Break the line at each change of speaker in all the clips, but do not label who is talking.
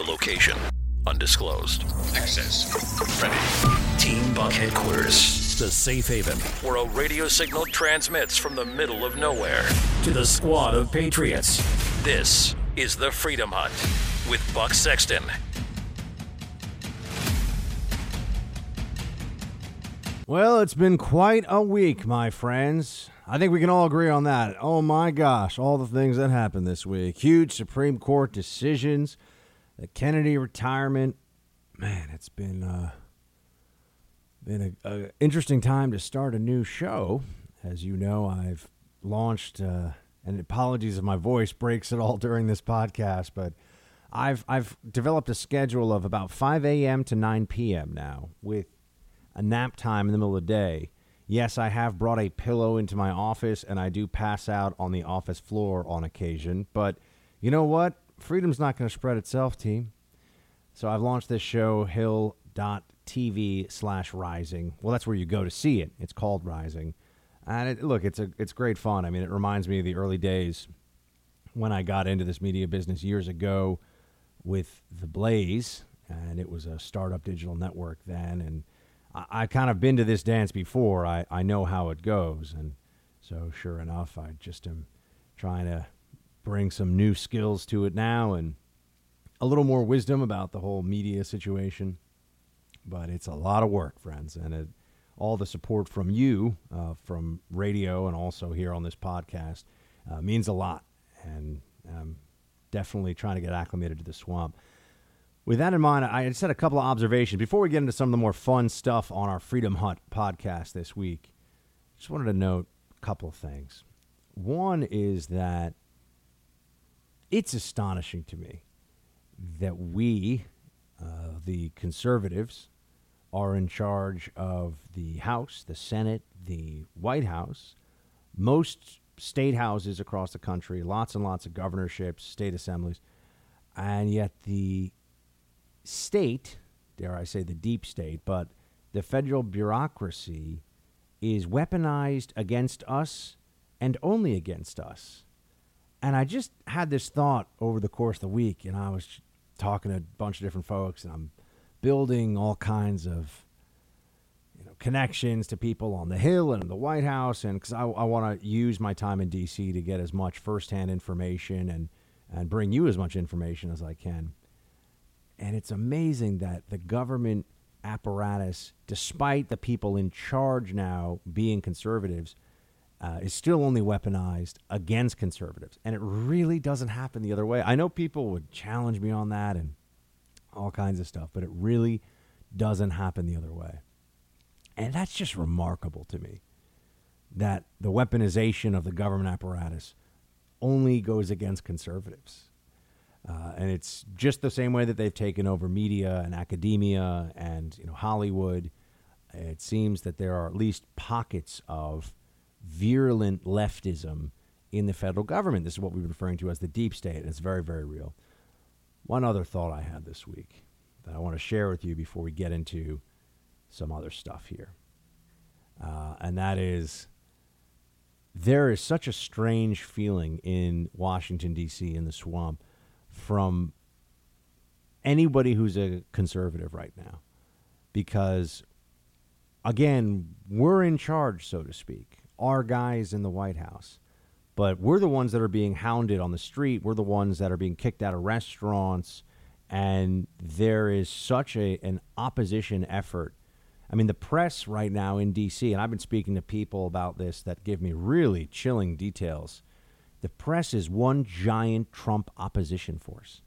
The location undisclosed.
Access.
Ready. Team Buck headquarters. The safe haven where a radio signal transmits from the middle of nowhere to the squad of patriots. This is the Freedom Hut with Buck Sexton.
Well, it's been quite a week, my friends. I think we can all agree on that. Oh my gosh, all the things that happened this week. Huge Supreme Court decisions, the Kennedy retirement. Man, it's been uh, been a, a interesting time to start a new show. As you know, I've launched, uh, and apologies if my voice breaks at all during this podcast, but I've I've developed a schedule of about 5 a.m. to 9 p.m. now with a nap time in the middle of the day. Yes, I have brought a pillow into my office and I do pass out on the office floor on occasion, but you know what? Freedom's not going to spread itself, team. So I've launched this show, hill.tv slash rising. Well, that's where you go to see it. It's called Rising. And it, look, it's a it's great fun. I mean, it reminds me of the early days when I got into this media business years ago with The Blaze, and it was a startup digital network then. And I, I kind of been to this dance before. I, I know how it goes. And so, sure enough, I just am trying to bring some new skills to it now and a little more wisdom about the whole media situation. But it's a lot of work, friends. And it, all the support from you, uh, from radio, and also here on this podcast uh, means a lot. And I'm definitely trying to get acclimated to the swamp. With that in mind, I just had a couple of observations before we get into some of the more fun stuff on our Freedom Hut podcast this week. Just wanted to note a couple of things. One is that it's astonishing to me that we, uh, the conservatives, are in charge of the House, the Senate, the White House, most state houses across the country, lots and lots of governorships, state assemblies, and yet the state, dare I say the deep state, but the federal bureaucracy is weaponized against us and only against us. And I just had this thought over the course of the week, and I was talking to a bunch of different folks, and I'm building all kinds of you know connections to people on the Hill and the White House, and because I, I want to use my time in D.C. to get as much firsthand information and and bring you as much information as I can. And it's amazing that the government apparatus, despite the people in charge now being conservatives, uh, is still only weaponized against conservatives. And it really doesn't happen the other way. I know people would challenge me on that and all kinds of stuff, but it really doesn't happen the other way. And that's just remarkable to me that the weaponization of the government apparatus only goes against conservatives. Uh, and it's just the same way that they've taken over media and academia and you know Hollywood. It seems that there are at least pockets of virulent leftism in the federal government. This is what we've been referring to as the deep state, and it's very, very real. One other thought I had this week that I want to share with you before we get into some other stuff here, uh, and that is there is such a strange feeling in Washington, D.C., in the swamp from anybody who's a conservative right now. Because, again, we're in charge, so to speak, our guys in the White House. But we're the ones that are being hounded on the street. We're the ones that are being kicked out of restaurants. And there is such a, an opposition effort. I mean, the press right now in D.C., and I've been speaking to people about this that give me really chilling details the press is one giant Trump opposition force.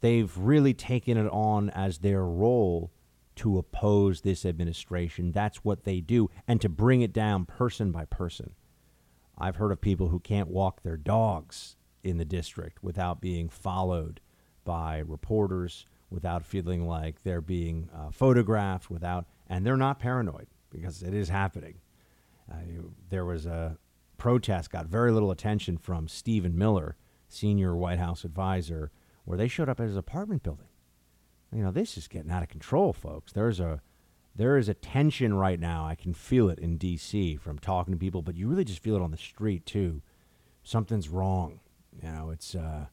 They've really taken it on as their role to oppose this administration. That's what they do, and to bring it down person by person. I've heard of people who can't walk their dogs in the district without being followed by reporters, without feeling like they're being uh, photographed, without, and they're not paranoid because it is happening. Uh, there was a, protest got very little attention from Stephen Miller, senior White House advisor, where they showed up at his apartment building. You know, this is getting out of control, folks. There's a there is a tension right now. I can feel it in D.C. from talking to people, but you really just feel it on the street too. Something's wrong. You know, it's uh,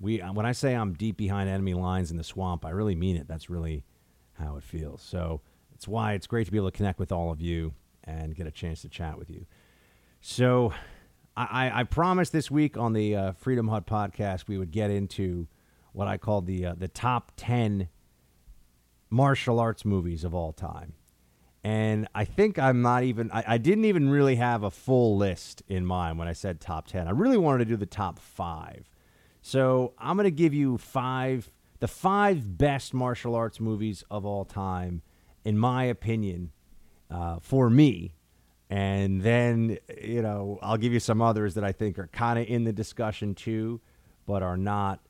We when I say I'm deep behind enemy lines in the swamp, I really mean it. That's really how it feels. So it's why it's great to be able to connect with all of you and get a chance to chat with you. So I, I promised this week on the uh, Freedom Hut podcast we would get into what I called the uh, the top ten martial arts movies of all time. And I think I'm not even, I, I, didn't even really have a full list in mind when I said top 10. I really wanted to do the top five. So I'm going to give you five, the five best martial arts movies of all time, in my opinion, uh, for me. And then, you know, I'll give you some others that I think are kind of in the discussion too, but are not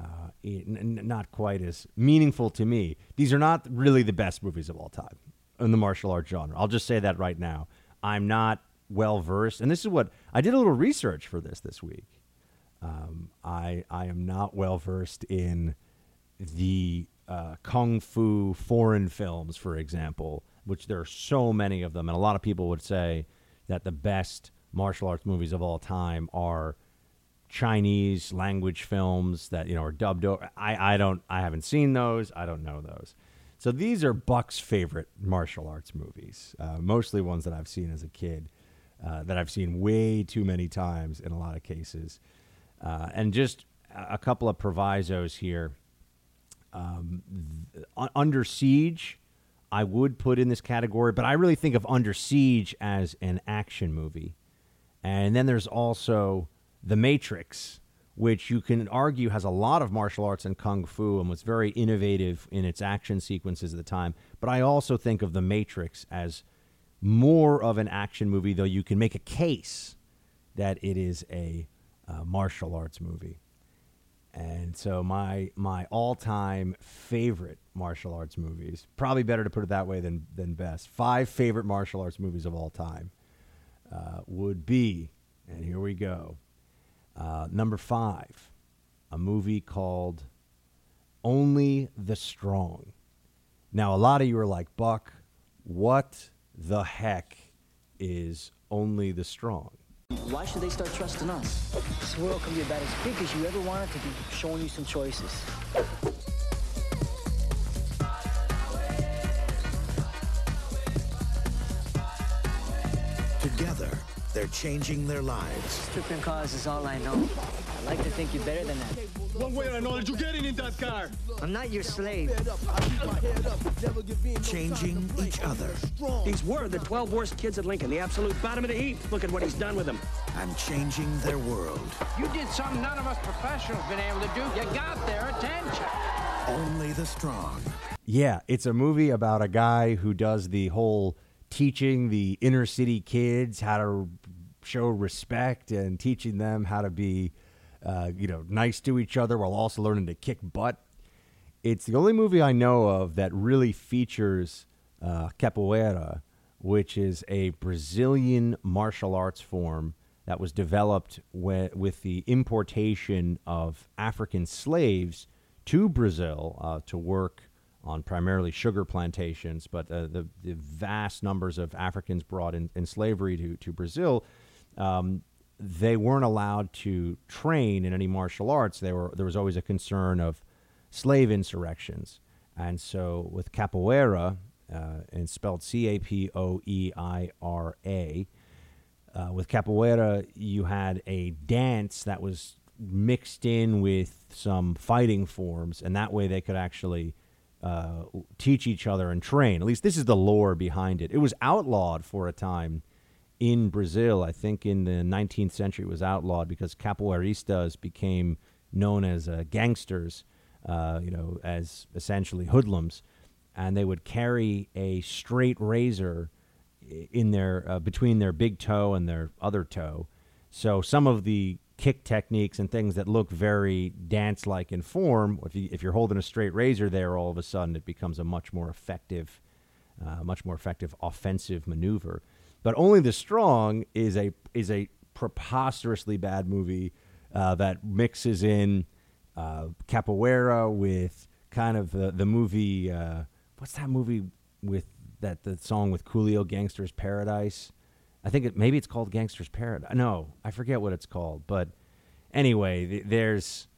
uh, not quite as meaningful to me. These are not really the best movies of all time in the martial arts genre. I'll just say that right now. I'm not well versed, and this is what I did a little research for this this week. Um, I I am not well versed in the uh, kung fu foreign films, for example, which there are so many of them, and a lot of people would say that the best martial arts movies of all time are Chinese language films that you know are dubbed over. I, I don't I haven't seen those. I don't know those. So these are Buck's favorite martial arts movies, uh, mostly ones that I've seen as a kid, uh, that I've seen way too many times in a lot of cases. Uh, and just a couple of provisos here. Um, th- Under Siege, I would put in this category, but I really think of Under Siege as an action movie. And then there's also The Matrix, which you can argue has a lot of martial arts and kung fu and was very innovative in its action sequences at the time. But I also think of The Matrix as more of an action movie, though you can make a case that it is a uh, martial arts movie. And so my my all time favorite martial arts movies, probably better to put it that way than than best. Five favorite martial arts movies of all time uh, would be, and here we go. Uh, number five, a movie called Only the Strong. Now, a lot of you are like, Buck, what the heck is Only the Strong?
Why should they start trusting us? This world can be about as big as you ever wanted to be, showing you some choices.
Changing their lives.
Stripping cars is all I know. I like to think you're better than that.
One way or another, you're getting in that car?
I'm not your slave.
Changing each other.
These were the 12 worst kids at Lincoln, the absolute bottom of the heap. Look at what he's done with them.
And changing their world.
You did something none of us professionals have been able to do. You got their attention.
Only the strong.
Yeah, it's a movie about a guy who does the whole teaching the inner city kids how to show respect and teaching them how to be, uh, you know, nice to each other while also learning to kick butt. It's the only movie I know of that really features uh, capoeira, which is a Brazilian martial arts form that was developed with, the importation of African slaves to Brazil uh, to work on primarily sugar plantations, but uh, the, the, vast numbers of Africans brought in, in slavery to, to Brazil, um, they weren't allowed to train in any martial arts. They were, there was always a concern of slave insurrections. And so with capoeira, uh, and spelled C A P O E I R A, uh, with capoeira, you had a dance that was mixed in with some fighting forms, and that way they could actually uh, teach each other and train. At least this is the lore behind it. It was outlawed for a time in Brazil. I think in the 19th century was outlawed because capoeiristas became known as uh, gangsters, uh, you know, as essentially hoodlums, and they would carry a straight razor in their uh, between their big toe and their other toe. So some of the kick techniques and things that look very dance like in form, if, you, if you're holding a straight razor there, all of a sudden it becomes a much more effective, uh, much more effective offensive maneuver. But only the strong is a is a preposterously bad movie uh, that mixes in uh, capoeira with kind of the the movie. Uh, what's that movie with that the song with Coolio, Gangster's Paradise? I think it, maybe it's called Gangster's Paradise. No, I forget what it's called. But anyway, th- there's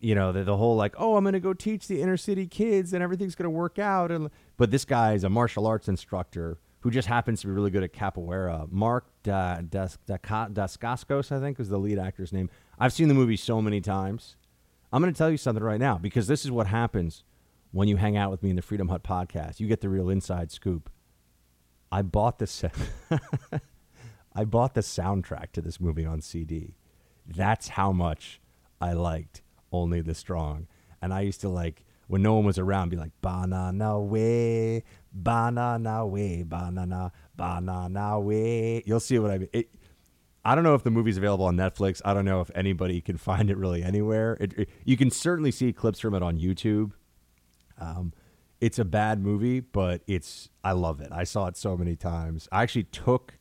you know, the, the whole like, oh, I'm going to go teach the inner city kids and everything's going to work out. And but this guy is a martial arts instructor who just happens to be really good at capoeira. Mark da, das, da, Dacascos, I think, is the lead actor's name. I've seen the movie so many times. I'm going to tell you something right now because this is what happens when you hang out with me in the Freedom Hut podcast. You get the real inside scoop. I bought the I bought the soundtrack to this movie on CD. That's how much I liked Only the Strong. And I used to like when no one was around be like banana way, banana way, banana, banana way. You'll see what I mean. It, I don't know if the movie's available on Netflix. I don't know if anybody can find it really anywhere. It, it, you can certainly see clips from it on YouTube. Um, it's a bad movie, but it's I love it. I saw it so many times. I actually took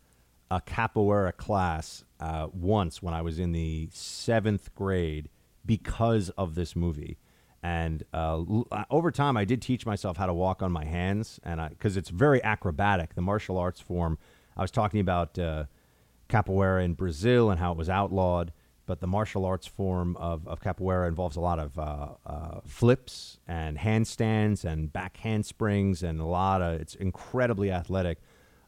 a capoeira class uh, once when I was in the seventh grade because of this movie. And uh, uh over time, I did teach myself how to walk on my hands, and because it's very acrobatic, the martial arts form. I was talking about uh, capoeira in Brazil and how it was outlawed, but the martial arts form of, of capoeira involves a lot of uh, uh, flips and handstands and back handsprings and a lot of. It's incredibly athletic,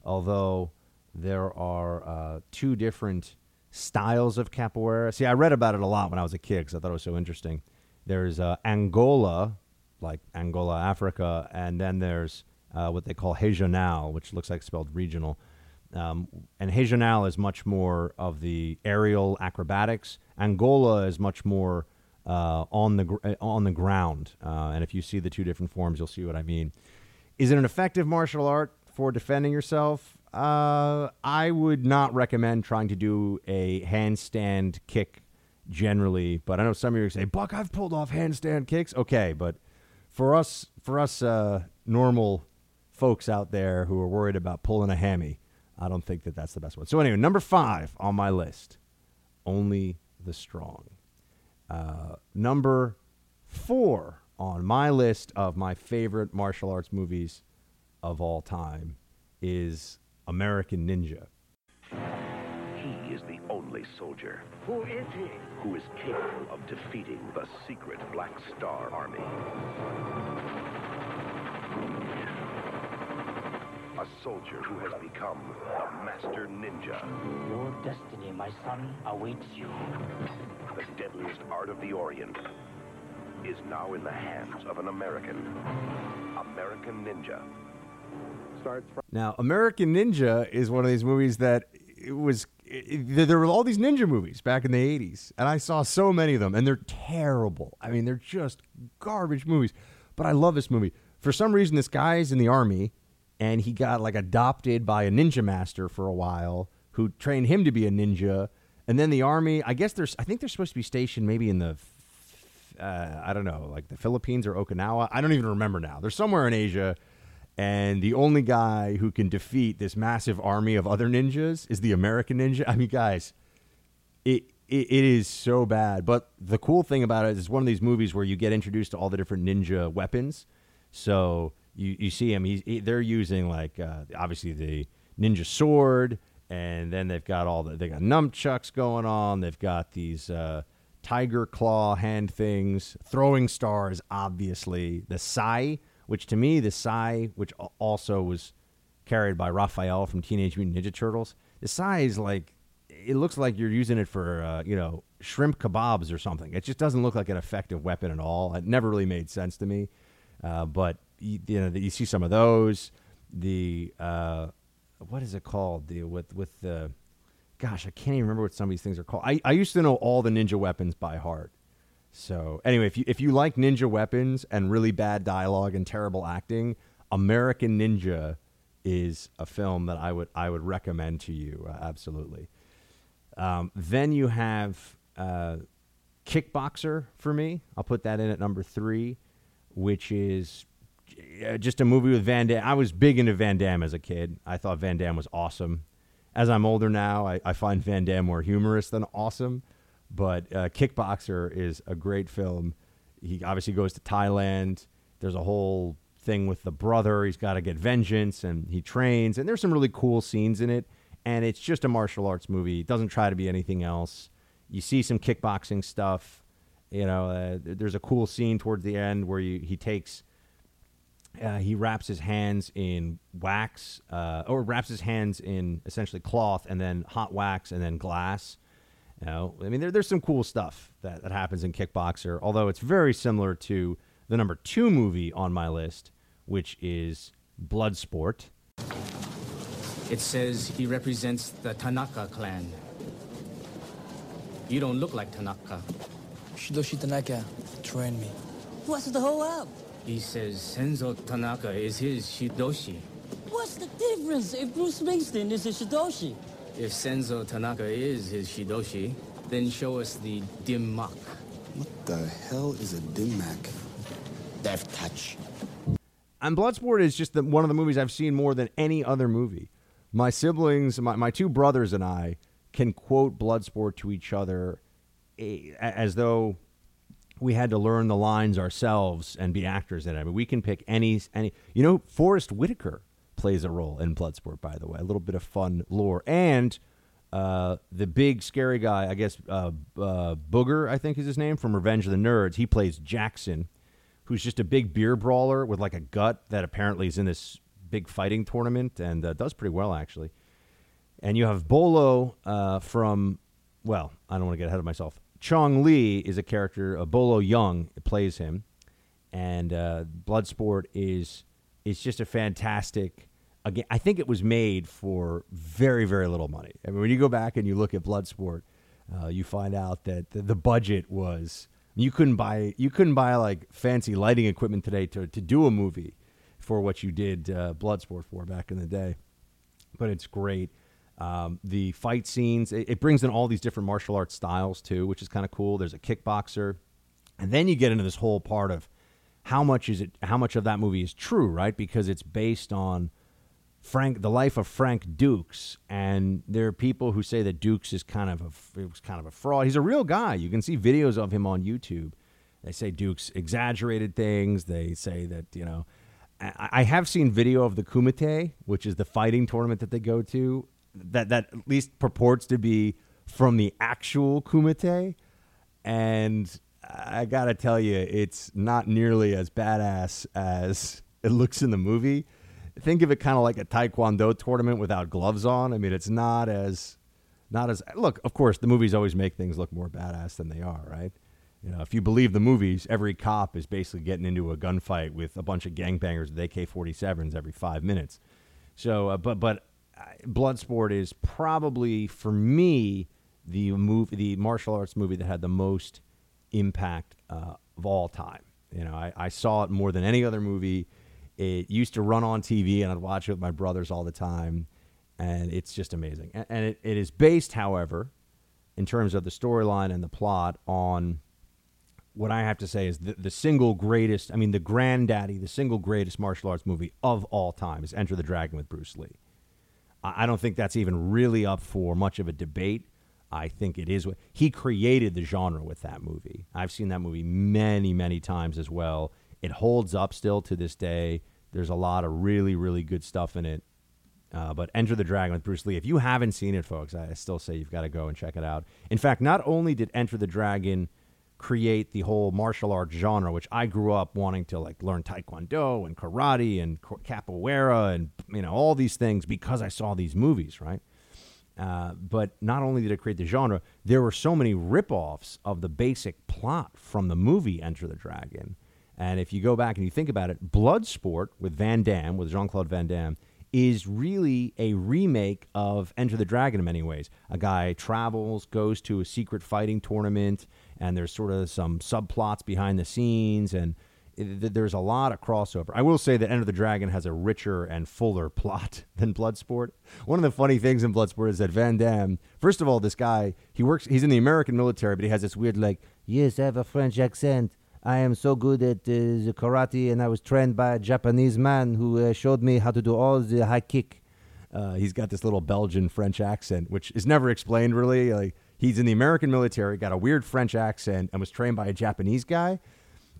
although there are uh, two different styles of capoeira. See, I read about it a lot when I was a kid because I thought it was so interesting. There's uh, Angola, like Angola, Africa, and then there's uh, what they call regional, which looks like spelled regional. Um, and regional is much more of the aerial acrobatics. Angola is much more uh, on the gr- uh, on the ground. Uh, and if you see the two different forms, you'll see what I mean. Is it an effective martial art for defending yourself? Uh, I would not recommend trying to do a handstand kick generally, but I know some of you say, "Buck, I've pulled off handstand kicks." Okay, but for us, for us uh, normal folks out there who are worried about pulling a hammy, I don't think that that's the best one. So anyway, number five on my list, only the strong. Uh, number four on my list of my favorite martial arts movies of all time is American Ninja.
He only soldier.
Who is he?
Who is capable of defeating the secret Black Star Army. A soldier who has become a master ninja.
Your destiny, my son, awaits you.
The deadliest art of the Orient is now in the hands of an American. American Ninja
starts from. Now, American Ninja is one of these movies that it was. It, there were all these ninja movies back in the 80s, and I saw so many of them, and they're terrible. I mean, they're just garbage movies. But I love this movie. For some reason, this guy's in the army, and he got like adopted by a ninja master for a while who trained him to be a ninja. And then the army, I guess there's, I think they're supposed to be stationed maybe in the, uh, I don't know, like the Philippines or Okinawa. I don't even remember now. They're somewhere in Asia and the only guy who can defeat this massive army of other ninjas is the American ninja. I mean, guys, it, it, it is so bad. But the cool thing about it is it's one of these movies where you get introduced to all the different ninja weapons. So you, you see him, he's, he, they're using like uh, obviously the ninja sword, and then they've got all the they got nunchucks going on. They've got these uh, tiger claw hand things, throwing stars, obviously the sai which to me, the Sai, which also was carried by Raphael from Teenage Mutant Ninja Turtles, the Sai is like, it looks like you're using it for, uh, you know, shrimp kebabs or something. It just doesn't look like an effective weapon at all. It never really made sense to me. Uh, but, you, you, know, you see some of those. The, uh, what is it called? The, with, with the, gosh, I can't even remember what some of these things are called. I, I used to know all the ninja weapons by heart. So anyway, if you if you like ninja weapons and really bad dialogue and terrible acting, American Ninja is a film that I would I would recommend to you uh, absolutely. Um, then you have uh, Kickboxer for me. I'll put that in at number three, which is uh, just a movie with Van Damme. I was big into Van Damme as a kid. I thought Van Damme was awesome. As I'm older now, I, I find Van Damme more humorous than awesome. But uh, Kickboxer is a great film. He obviously goes to Thailand. There's a whole thing with the brother. He's got to get vengeance, and he trains. And there's some really cool scenes in it. And it's just a martial arts movie. It doesn't try to be anything else. You see some kickboxing stuff, You know, uh, there's a cool scene towards the end where you, he takes, uh, he wraps his hands in wax, uh, or wraps his hands in essentially cloth and then hot wax and then glass. You know, I mean, there, there's some cool stuff that, that happens in Kickboxer, although it's very similar to the number two movie on my list, which is Bloodsport.
It says he represents the Tanaka clan. You don't look like Tanaka.
Shidoshi Tanaka trained me.
What's the whole up?
He says Senzo Tanaka is his Shidoshi.
What's the difference if Bruce Springsteen is a Shidoshi?
If Senzo Tanaka is his Shidoshi, then show us the Dimmak.
What the hell is a Dimmak?
Death touch.
And Bloodsport is just the, one of the movies I've seen more than any other movie. My siblings, my, my two brothers, and I can quote Bloodsport to each other eh, as though we had to learn the lines ourselves and be actors in it. I mean, we can pick any any. You know, Forest Whitaker plays a role in Bloodsport, by the way. A little bit of fun lore and. Uh, the big scary guy, I guess, uh, uh, Booger, I think is his name from Revenge of the Nerds. He plays Jackson, who's just a big beer brawler with like a gut that apparently is in this big fighting tournament and uh, does pretty well actually. And you have Bolo uh, from, well, I don't want to get ahead of myself. Chong Lee is a character. Uh, Bolo Yeung plays him, and uh, Bloodsport is is just a fantastic. Again, I think it was made for very very little money. I mean, when you go back and you look at Bloodsport, uh, you find out that the, the budget was you couldn't buy you couldn't buy like fancy lighting equipment today to to do a movie for what you did uh, Bloodsport for back in the day. But it's great. Um, the fight scenes, it, it, brings in all these different martial arts styles too, which is kind of cool. There's a kickboxer, and then you get into this whole part of how much is it, how much of that movie is true, right? Because it's based on Frank, the life of Frank Dux, and there are people who say that Dux is kind of a, it was kind of a fraud. He's a real guy. You can see videos of him on YouTube. They say Dux exaggerated things. They say that you know. I have seen video of the Kumite, which is the fighting tournament that they go to, that that at least purports to be from the actual Kumite, and I gotta tell you, it's not nearly as badass as it looks in the movie. Think of it kind of like a Taekwondo tournament without gloves on. I mean, it's not as not as look. Of course, the movies always make things look more badass than they are, right? You know, if you believe the movies, every cop is basically getting into a gunfight with a bunch of gangbangers with AK-47s every five minutes. So, uh, but but Bloodsport is probably for me the movie, the martial arts movie that had the most impact uh, of all time. You know, I, I, saw it more than any other movie. It used to run on TV, and I'd watch it with my brothers all the time, and it's just amazing. And, and it, it is based, however, in terms of the storyline and the plot, on what I have to say is the, the single greatest. I mean, the granddaddy, the single greatest martial arts movie of all time is Enter the Dragon with Bruce Lee. I don't think that's even really up for much of a debate. I think it is. He created the genre with that movie. I've seen that movie many, many times as well. It holds up still to this day. There's a lot of really, really good stuff in it. Uh, but Enter the Dragon with Bruce Lee. If you haven't seen it, folks, I still say you've got to go and check it out. In fact, not only did Enter the Dragon create the whole martial arts genre, which I grew up wanting to like learn taekwondo and karate and capoeira and you know all these things because I saw these movies, right? Uh, but not only did it create the genre, there were so many ripoffs of the basic plot from the movie Enter the Dragon. And if you go back and you think about it, Bloodsport with Van Damme, with Jean Claude Van Damme, is really a remake of Enter the Dragon in many ways. A guy travels, goes to a secret fighting tournament, and there's sort of some subplots behind the scenes, and it, there's a lot of crossover. I will say that Enter the Dragon has a richer and fuller plot than Bloodsport. One of the funny things in Bloodsport is that Van Damme, first of all, this guy he works, he's in the American military, but he has this weird like, yes, I have a French accent. I am so good at uh, karate, and I was trained by a Japanese man who uh, showed me how to do all the high kick. Uh, he's got this little Belgian French accent, which is never explained really. Like He's in the American military, got a weird French accent, and was trained by a Japanese guy.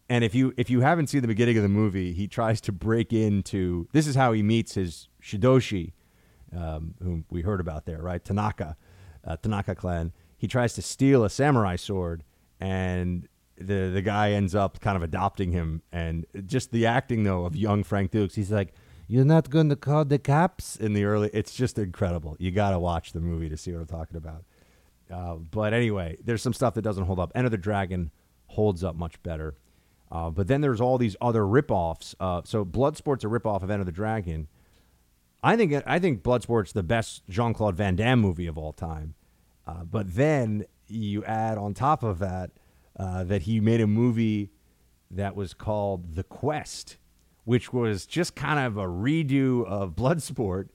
And if you if you haven't seen the beginning of the movie, he tries to break into. This is how he meets his shidoshi, um, whom we heard about there, right? Tanaka, uh, Tanaka clan. He tries to steal a samurai sword, and the the guy ends up kind of adopting him, and just the acting though of young Frank Dux. He's like, "You're not going to call the cops?" In the early, it's just incredible. You got to watch the movie to see what I'm talking about. Uh, but anyway, there's some stuff that doesn't hold up. Enter the Dragon holds up much better. Uh, but then there's all these other ripoffs. Uh, so Bloodsport's a ripoff of Enter the Dragon. I think I think Bloodsport's the best Jean Claude Van Damme movie of all time. Uh, but then you add on top of that uh, that he made a movie that was called The Quest, which was just kind of a redo of Bloodsport,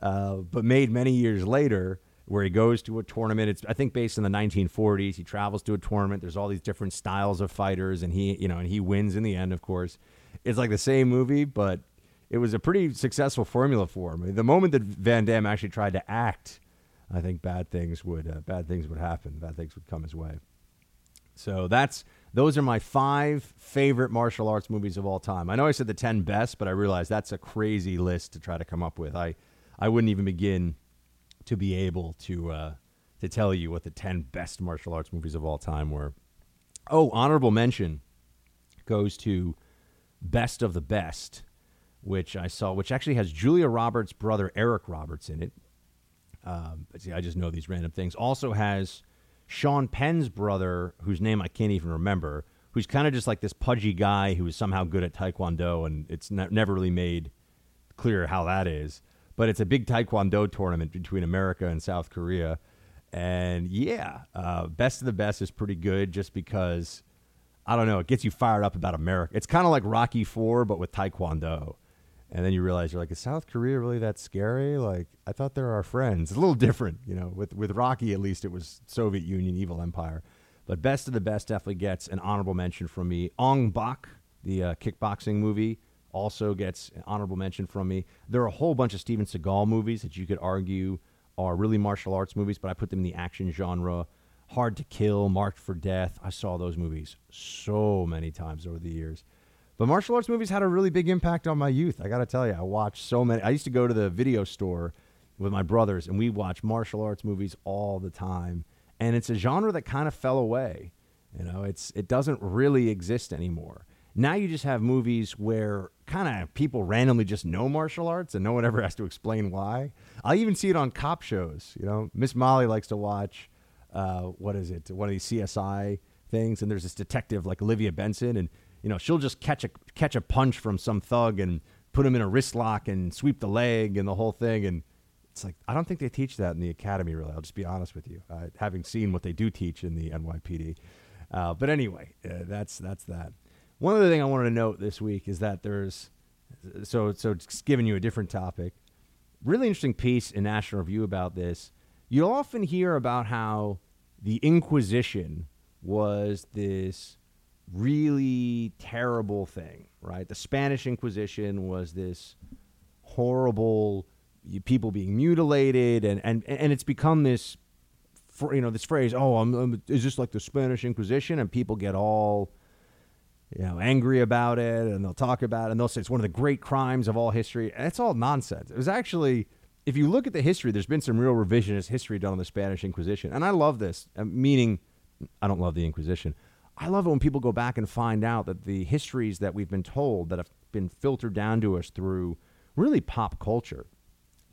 uh, but made many years later where he goes to a tournament. It's I think based in the 1940s. He travels to a tournament. There's all these different styles of fighters, and he you know and he wins in the end. Of course, it's like the same movie, but it was a pretty successful formula for him. The moment that Van Damme actually tried to act, I think bad things would uh, bad things would happen. Bad things would come his way. So that's those are my five favorite martial arts movies of all time. I know I said the ten best, but I realize that's a crazy list to try to come up with. I I wouldn't even begin to be able to uh, to tell you what the ten best martial arts movies of all time were. Oh, honorable mention goes to Best of the Best, which I saw, which actually has Julia Roberts' brother Eric Roberts in it. Um, but see, I just know these random things. Also has Sean Penn's brother, whose name I can't even remember, who's kind of just like this pudgy guy who is somehow good at Taekwondo, and it's ne- never really made clear how that is but it's a big taekwondo tournament between America and South Korea. And yeah, uh, best of the best is pretty good just because I don't know, it gets you fired up about America. It's kind of like Rocky Four, but with taekwondo. And then you realize you're like, is South Korea really that scary? Like, I thought they're our friends. It's a little different, you know. With with Rocky, at least it was Soviet Union, evil empire. But best of the best definitely gets an honorable mention from me. Ong Bak, the uh, kickboxing movie, also gets an honorable mention from me. There are a whole bunch of Steven Seagal movies that you could argue are really martial arts movies, but I put them in the action genre. Hard to Kill, Marked for Death. I saw those movies so many times over the years. But martial arts movies had a really big impact on my youth. I got to tell you, I watched so many. I used to go to the video store with my brothers, and we watch martial arts movies all the time. And it's a genre that kind of fell away. You know, it's it doesn't really exist anymore. Now you just have movies where kind of people randomly just know martial arts and no one ever has to explain why. I even see it on cop shows. You know, Miss Molly likes to watch, uh, what is it, one of these CSI things, and there's this detective like Olivia Benson, and you know she'll just catch a catch a punch from some thug and put him in a wrist lock and sweep the leg and the whole thing, and it's like I don't think they teach that in the academy. Really, I'll just be honest with you, uh, having seen what they do teach in the NYPD. Uh, but anyway, uh, that's that's that. One other thing I wanted to note this week is that there's so so just giving you a different topic. Really interesting piece in National Review about this. You'll often hear about how the Inquisition was this really terrible thing, right? The Spanish Inquisition was this horrible people being mutilated and and and it's become this you know this phrase oh I'm, I'm, is this like the Spanish Inquisition and people get all you know, angry about it and they'll talk about it and they'll say it's one of the great crimes of all history. And it's all nonsense. It was actually, if you look at the history, there's been some real revisionist history done on the Spanish Inquisition. And I love this, uh, meaning, I don't love the Inquisition. I love it when people go back and find out that the histories that we've been told that have been filtered down to us through really pop culture.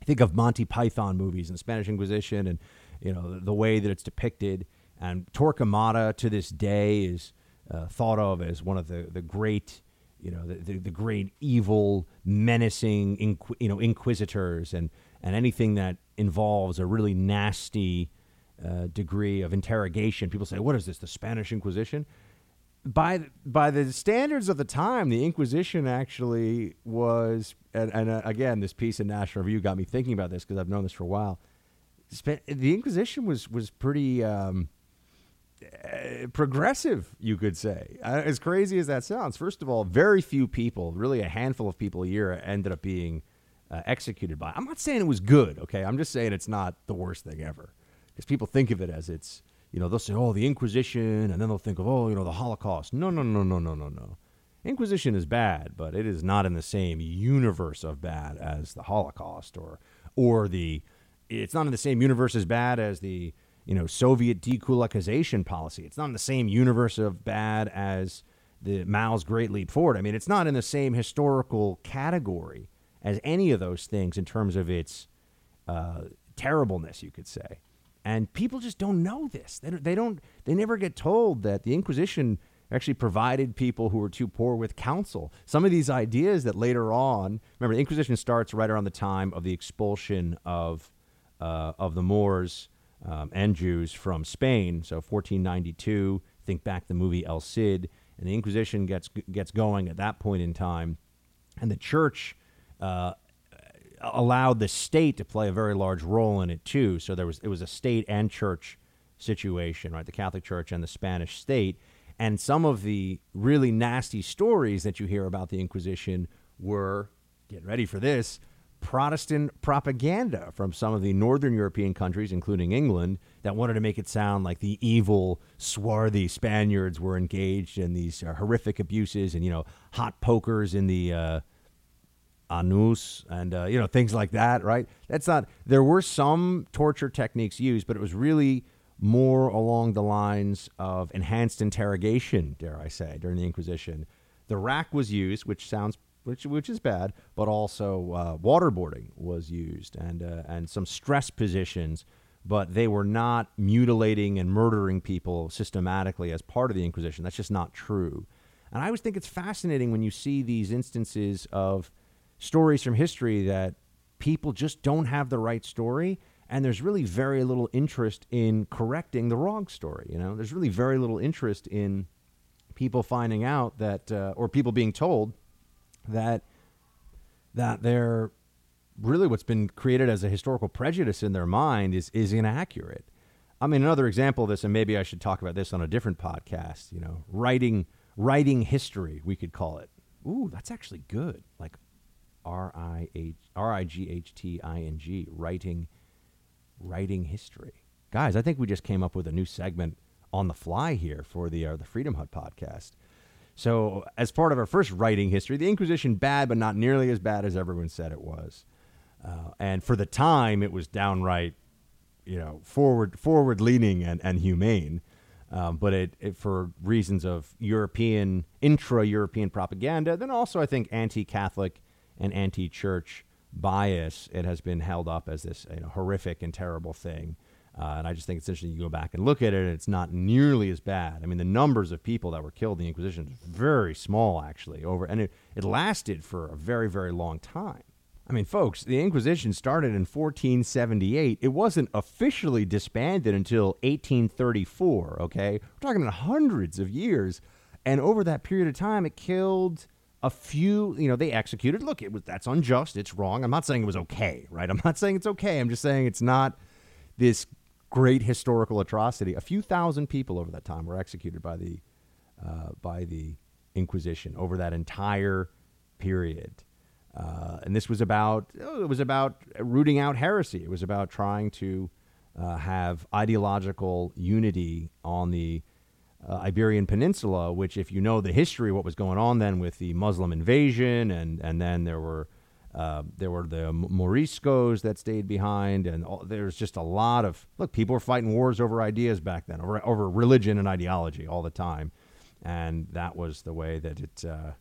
I think of Monty Python movies and the Spanish Inquisition and, you know, the, the way that it's depicted. And Torquemada to this day is uh, thought of as one of the, the great, you know, the, the, the great evil, menacing, inqu- you know, inquisitors and, and anything that involves a really nasty uh, degree of interrogation. People say, what is this, the Spanish Inquisition? By, by the standards of the time, the Inquisition actually was, and, and uh, again, this piece in National Review got me thinking about this because I've known this for a while. The Inquisition was, was pretty... Um, uh, progressive, you could say. Uh, as crazy as that sounds, first of all, very few people, really a handful of people a year, ended up being uh, executed by. I'm not saying it was good, okay? I'm just saying it's not the worst thing ever. Because people think of it as it's, you know, they'll say, oh, the Inquisition, and then they'll think of, oh, you know, the Holocaust. No, no, no, no, no, no, no. Inquisition is bad, but it is not in the same universe of bad as the Holocaust or, or the, it's not in the same universe as bad as the you know, Soviet dekulakization policy. It's not in the same universe of bad as the Mao's Great Leap Forward. I mean, it's not in the same historical category as any of those things in terms of its uh, terribleness, you could say. And people just don't know this. They don't, they don't. They never get told that the Inquisition actually provided people who were too poor with counsel. Some of these ideas that later on, remember, the Inquisition starts right around the time of the expulsion of uh, of the Moors um, and Jews from Spain. So 1492. Think back the movie El Cid, and the Inquisition gets gets going at that point in time, and the Church. Uh, allowed the state to play a very large role in it too. So there was it was a state and church situation, right? The Catholic Church and the Spanish state. And some of the really nasty stories that you hear about the Inquisition were get ready for this Protestant propaganda from some of the northern European countries, including England, that wanted to make it sound like the evil, swarthy Spaniards were engaged in these uh, horrific abuses and, you know, hot pokers in the uh, anus and, uh, you know, things like that, right? That's not, there were some torture techniques used, but it was really more along the lines of enhanced interrogation, dare I say, during the Inquisition. The rack was used, which sounds which which is bad, but also uh, waterboarding was used and uh, and some stress positions, but they were not mutilating and murdering people systematically as part of the Inquisition. That's just not true. And I always think it's fascinating when you see these instances of stories from history that people just don't have the right story and there's really very little interest in correcting the wrong story you know there's really very little interest in people finding out that uh, or people being told that that they're really what's been created as a historical prejudice in their mind is is inaccurate. I mean, another example of this, and maybe I should talk about this on a different podcast. You know, writing writing history, we could call it. Ooh, that's actually good. Like R I H R I G H T I N G, writing writing history. Guys, I think we just came up with a new segment on the fly here for the uh, the Freedom Hut podcast. So, as part of our first writing history, the Inquisition bad, but not nearly as bad as everyone said it was. Uh, and for the time, it was downright, you know, forward forward leaning and, and humane. Um, but it, it, for reasons of European intra European propaganda, then also I think anti Catholic and anti church bias, it has been held up as this you know, horrific and terrible thing. Uh, and I just think it's interesting. You go back and look at it, and it's not nearly as bad. I mean, the numbers of people that were killed in the Inquisition is very small, actually. Over and it, it lasted for a very, very long time. I mean, folks, the Inquisition started in 1478. It wasn't officially disbanded until 1834. Okay, we're talking hundreds of years, and over that period of time, it killed a few. You know, they executed. Look, it was that's unjust. It's wrong. I'm not saying it was okay, right? I'm not saying it's okay. I'm just saying it's not this great historical atrocity. A few thousand people over that time were executed by the uh, by the Inquisition over that entire period. Uh, and this was about oh, it was about rooting out heresy. It was about trying to uh, have ideological unity on the uh, Iberian Peninsula. Which, if you know the history, what was going on then with the Muslim invasion, and and then there were uh, there were the Moriscos that stayed behind, and all, there's just a lot of look. People were fighting wars over ideas back then, over, over religion and ideology all the time, and that was the way that it uh,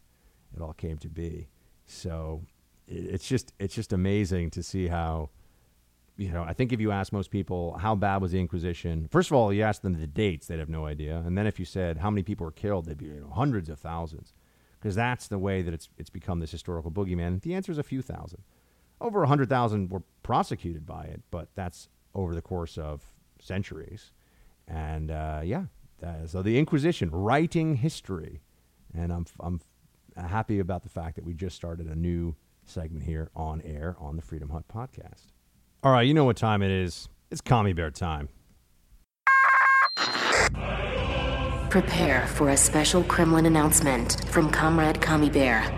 it all came to be. So it, it's just it's just amazing to see how you know. I think if you ask most people how bad was the Inquisition, first of all, you ask them the dates, they'd have no idea, and then if you said how many people were killed, they'd be you know, hundreds of thousands because that's the way that it's it's become this historical boogeyman. The answer is a few thousand. Over a 100,000 were prosecuted by it, but that's over the course of centuries. And uh, yeah, uh, so the Inquisition, writing history. And I'm, I'm happy about the fact that we just started a new segment here on air on the Freedom Hut podcast. All right, you know what time it is. It's Commie Bear time.
Prepare for a special Kremlin announcement from Comrade Commie Bear.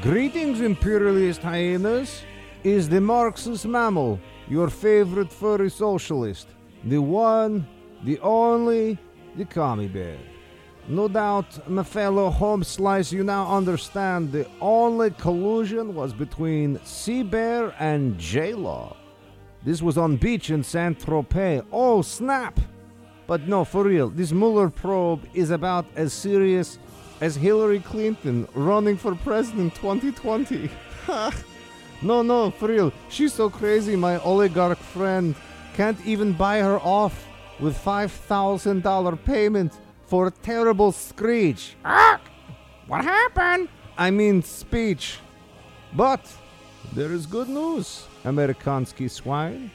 Greetings, imperialist hyenas. Is the Marxist mammal your favorite furry socialist? The one, the only, the Commie Bear.
No doubt, my fellow home slice, you now understand the only collusion was between Sea Bear and J-Law. This was on beach in Saint Tropez. Oh, snap! But no, for real, this Mueller probe is about as serious as Hillary Clinton running for president 2020. no, no, for real. She's so crazy, my oligarch friend can't even buy her off with $5,000 payment for a terrible screech. Ah! What happened? I mean, speech. But there is good news, Amerikansky swine.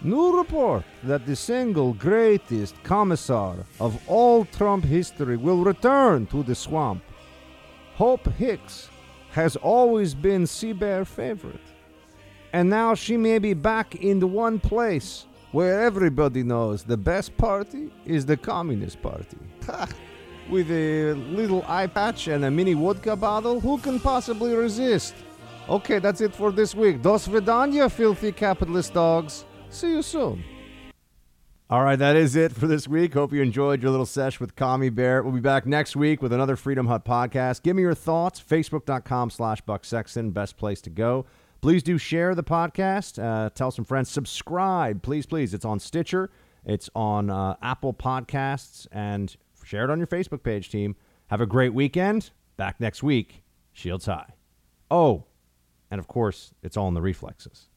New report that the single greatest commissar of all Trump history will return to the swamp. Hope Hicks has always been Seabear favorite. And now she may be back in the one place where everybody knows the best party is the Communist Party. With a little eye patch and a mini vodka bottle, who can possibly resist? Okay, that's it for this week. Dos vidania, filthy capitalist dogs. See you soon.
All right, that is it for this week. Hope you enjoyed your little sesh with Commie Bear. We'll be back next week with another Freedom Hut podcast. Give me your thoughts. Facebook.com slash Buck Sexton, best place to go. Please do share the podcast. Uh, tell some friends. Subscribe, please, please. It's on Stitcher. It's on uh, Apple Podcasts. And share it on your Facebook page, team. Have a great weekend. Back next week. Shields high. Oh, and of course, it's all in the reflexes.